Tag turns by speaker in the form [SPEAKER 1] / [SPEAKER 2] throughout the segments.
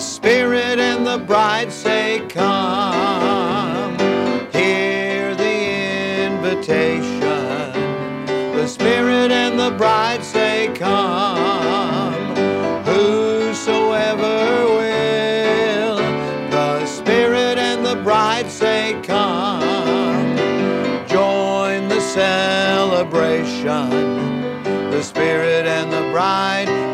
[SPEAKER 1] The Spirit and the bride say, Come. Hear the invitation. The Spirit and the bride say, Come. Whosoever will. The Spirit and the bride say, Come.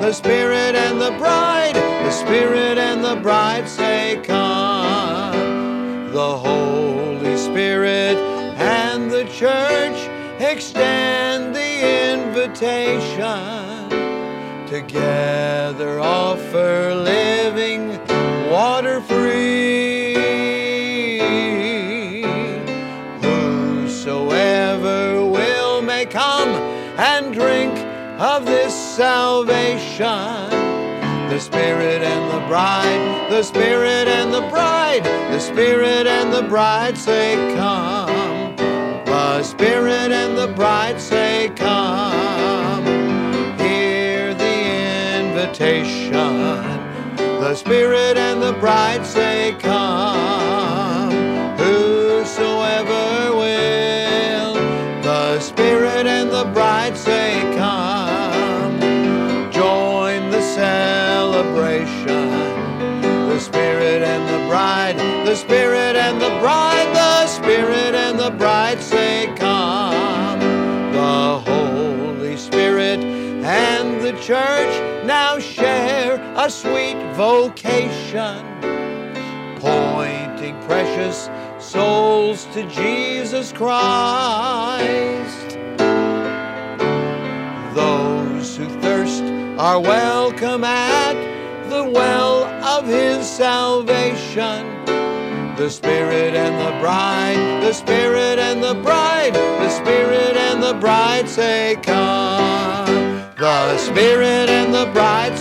[SPEAKER 1] The Spirit and the bride, the Spirit and the bride say, Come. The Holy Spirit and the church extend the invitation. Together offer living water free. Whosoever will may come and drink of this salvation. The Spirit and the bride, the Spirit and the bride, the Spirit and the bride say, Come. The Spirit and the bride say, Come. Hear the invitation. The Spirit and the bride say, Come. The Spirit and the bride, the Spirit and the bride say, Come. The Holy Spirit and the church now share a sweet vocation, pointing precious souls to Jesus Christ. Those who thirst are welcome at the well of his salvation. The Spirit and the bride, the Spirit and the bride, the Spirit and the bride say, Come. The Spirit and the bride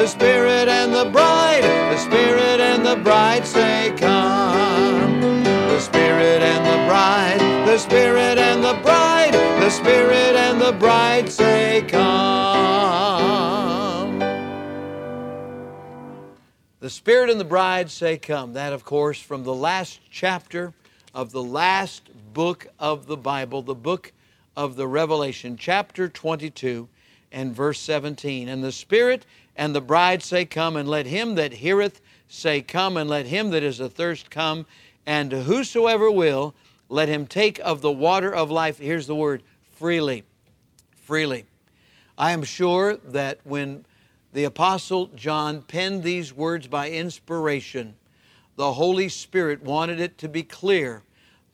[SPEAKER 1] the Spirit and the bride, the Spirit and the bride say, Come. The Spirit and the bride, the Spirit and the bride, the Spirit and the bride say, Come. The Spirit and the bride say, Come. That, of course, from the last chapter of the last book of the Bible, the book of the Revelation, chapter 22 and verse 17. And the Spirit and the bride say, Come, and let him that heareth say, Come, and let him that is athirst come, and whosoever will, let him take of the water of life. Here's the word freely. Freely. I am sure that when the Apostle John penned these words by inspiration, the Holy Spirit wanted it to be clear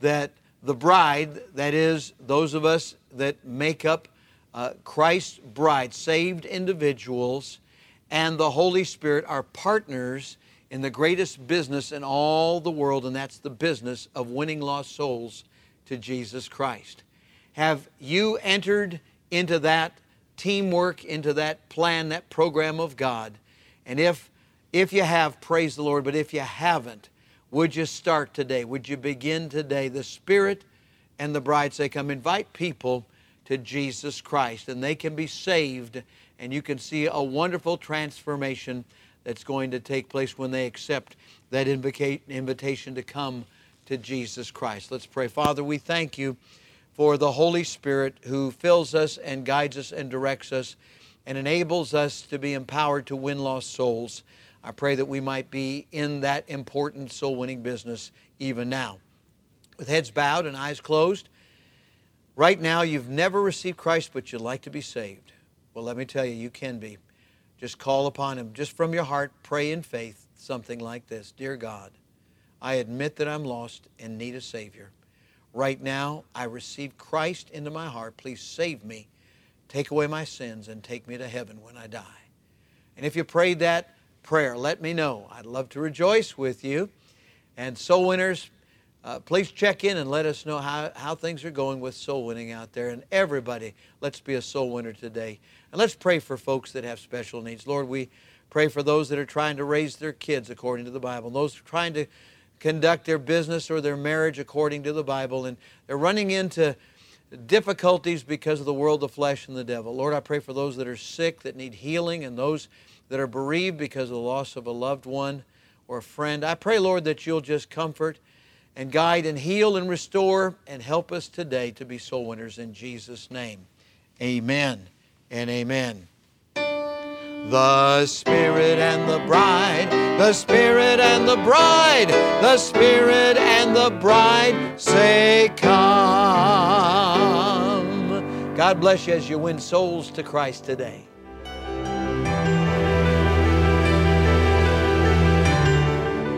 [SPEAKER 1] that the bride, that is, those of us that make up uh, Christ's bride, saved individuals, and the Holy Spirit are partners in the greatest business in all the world, and that's the business of winning lost souls to Jesus Christ. Have you entered into that teamwork, into that plan, that program of God? And if if you have, praise the Lord, but if you haven't, would you start today? Would you begin today? The Spirit and the bride say, Come, invite people to Jesus Christ, and they can be saved, and you can see a wonderful transformation that's going to take place when they accept that invica- invitation to come to Jesus Christ. Let's pray. Father, we thank you for the Holy Spirit who fills us and guides us and directs us and enables us to be empowered to win lost souls. I pray that we might be in that important soul winning business even now. With heads bowed and eyes closed, right now you've never received Christ, but you'd like to be saved. Well, let me tell you, you can be. Just call upon Him. Just from your heart, pray in faith something like this Dear God, I admit that I'm lost and need a Savior. Right now, I receive Christ into my heart. Please save me, take away my sins, and take me to heaven when I die. And if you prayed that prayer, let me know. I'd love to rejoice with you. And soul winners, uh, please check in and let us know how, how things are going with soul winning out there. And everybody, let's be a soul winner today. And let's pray for folks that have special needs. Lord, we pray for those that are trying to raise their kids according to the Bible, and those trying to conduct their business or their marriage according to the Bible, and they're running into difficulties because of the world, the flesh, and the devil. Lord, I pray for those that are sick, that need healing, and those that are bereaved because of the loss of a loved one or a friend. I pray, Lord, that you'll just comfort and guide and heal and restore and help us today to be soul winners in Jesus' name. Amen and amen. The Spirit and the bride, the Spirit and the bride, the Spirit and the bride say, Come. God bless you as you win souls to Christ today.